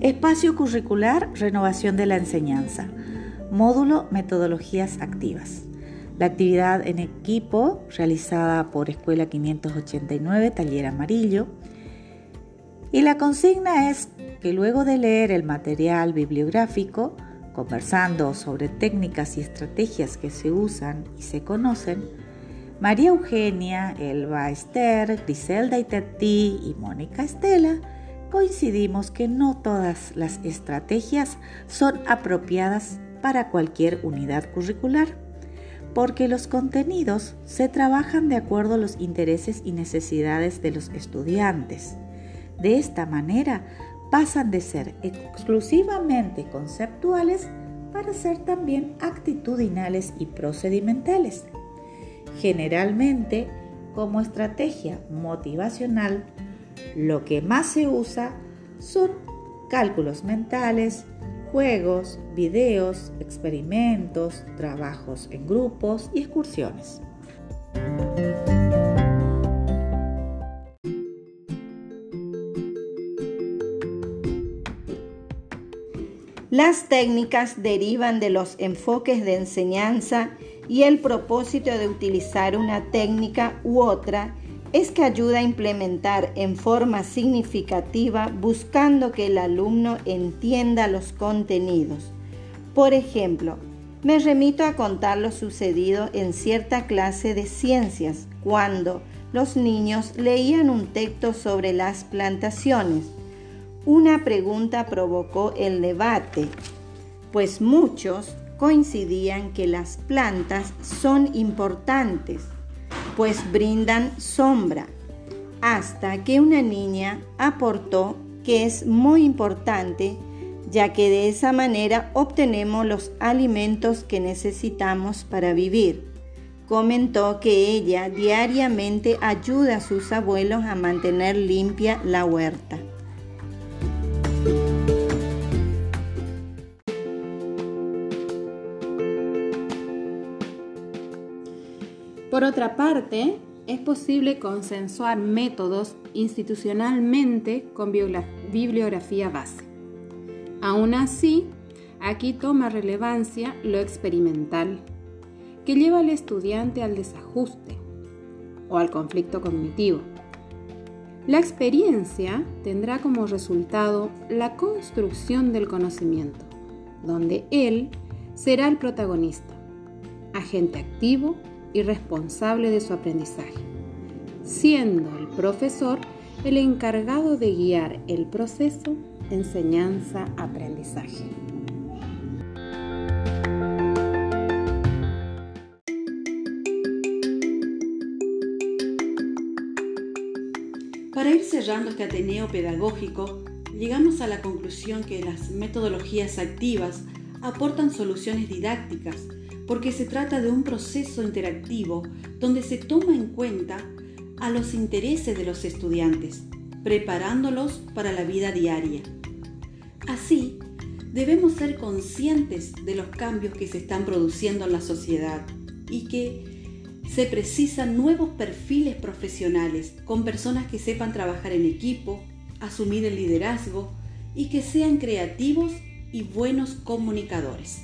Espacio curricular, renovación de la enseñanza. Módulo, metodologías activas. La actividad en equipo realizada por Escuela 589, Taller Amarillo. Y la consigna es que luego de leer el material bibliográfico, conversando sobre técnicas y estrategias que se usan y se conocen, María Eugenia, Elba Esther, Griselda Itetí y Mónica Estela coincidimos que no todas las estrategias son apropiadas para cualquier unidad curricular, porque los contenidos se trabajan de acuerdo a los intereses y necesidades de los estudiantes. De esta manera, pasan de ser exclusivamente conceptuales para ser también actitudinales y procedimentales. Generalmente, como estrategia motivacional, lo que más se usa son cálculos mentales, juegos, videos, experimentos, trabajos en grupos y excursiones. Las técnicas derivan de los enfoques de enseñanza y el propósito de utilizar una técnica u otra es que ayuda a implementar en forma significativa buscando que el alumno entienda los contenidos. Por ejemplo, me remito a contar lo sucedido en cierta clase de ciencias, cuando los niños leían un texto sobre las plantaciones. Una pregunta provocó el debate, pues muchos coincidían que las plantas son importantes pues brindan sombra, hasta que una niña aportó que es muy importante ya que de esa manera obtenemos los alimentos que necesitamos para vivir. Comentó que ella diariamente ayuda a sus abuelos a mantener limpia la huerta. Por otra parte, es posible consensuar métodos institucionalmente con bibliografía base. Aún así, aquí toma relevancia lo experimental, que lleva al estudiante al desajuste o al conflicto cognitivo. La experiencia tendrá como resultado la construcción del conocimiento, donde él será el protagonista, agente activo y responsable de su aprendizaje, siendo el profesor el encargado de guiar el proceso enseñanza-aprendizaje. Para ir cerrando este Ateneo pedagógico, llegamos a la conclusión que las metodologías activas aportan soluciones didácticas porque se trata de un proceso interactivo donde se toma en cuenta a los intereses de los estudiantes, preparándolos para la vida diaria. Así, debemos ser conscientes de los cambios que se están produciendo en la sociedad y que se precisan nuevos perfiles profesionales con personas que sepan trabajar en equipo, asumir el liderazgo y que sean creativos y buenos comunicadores.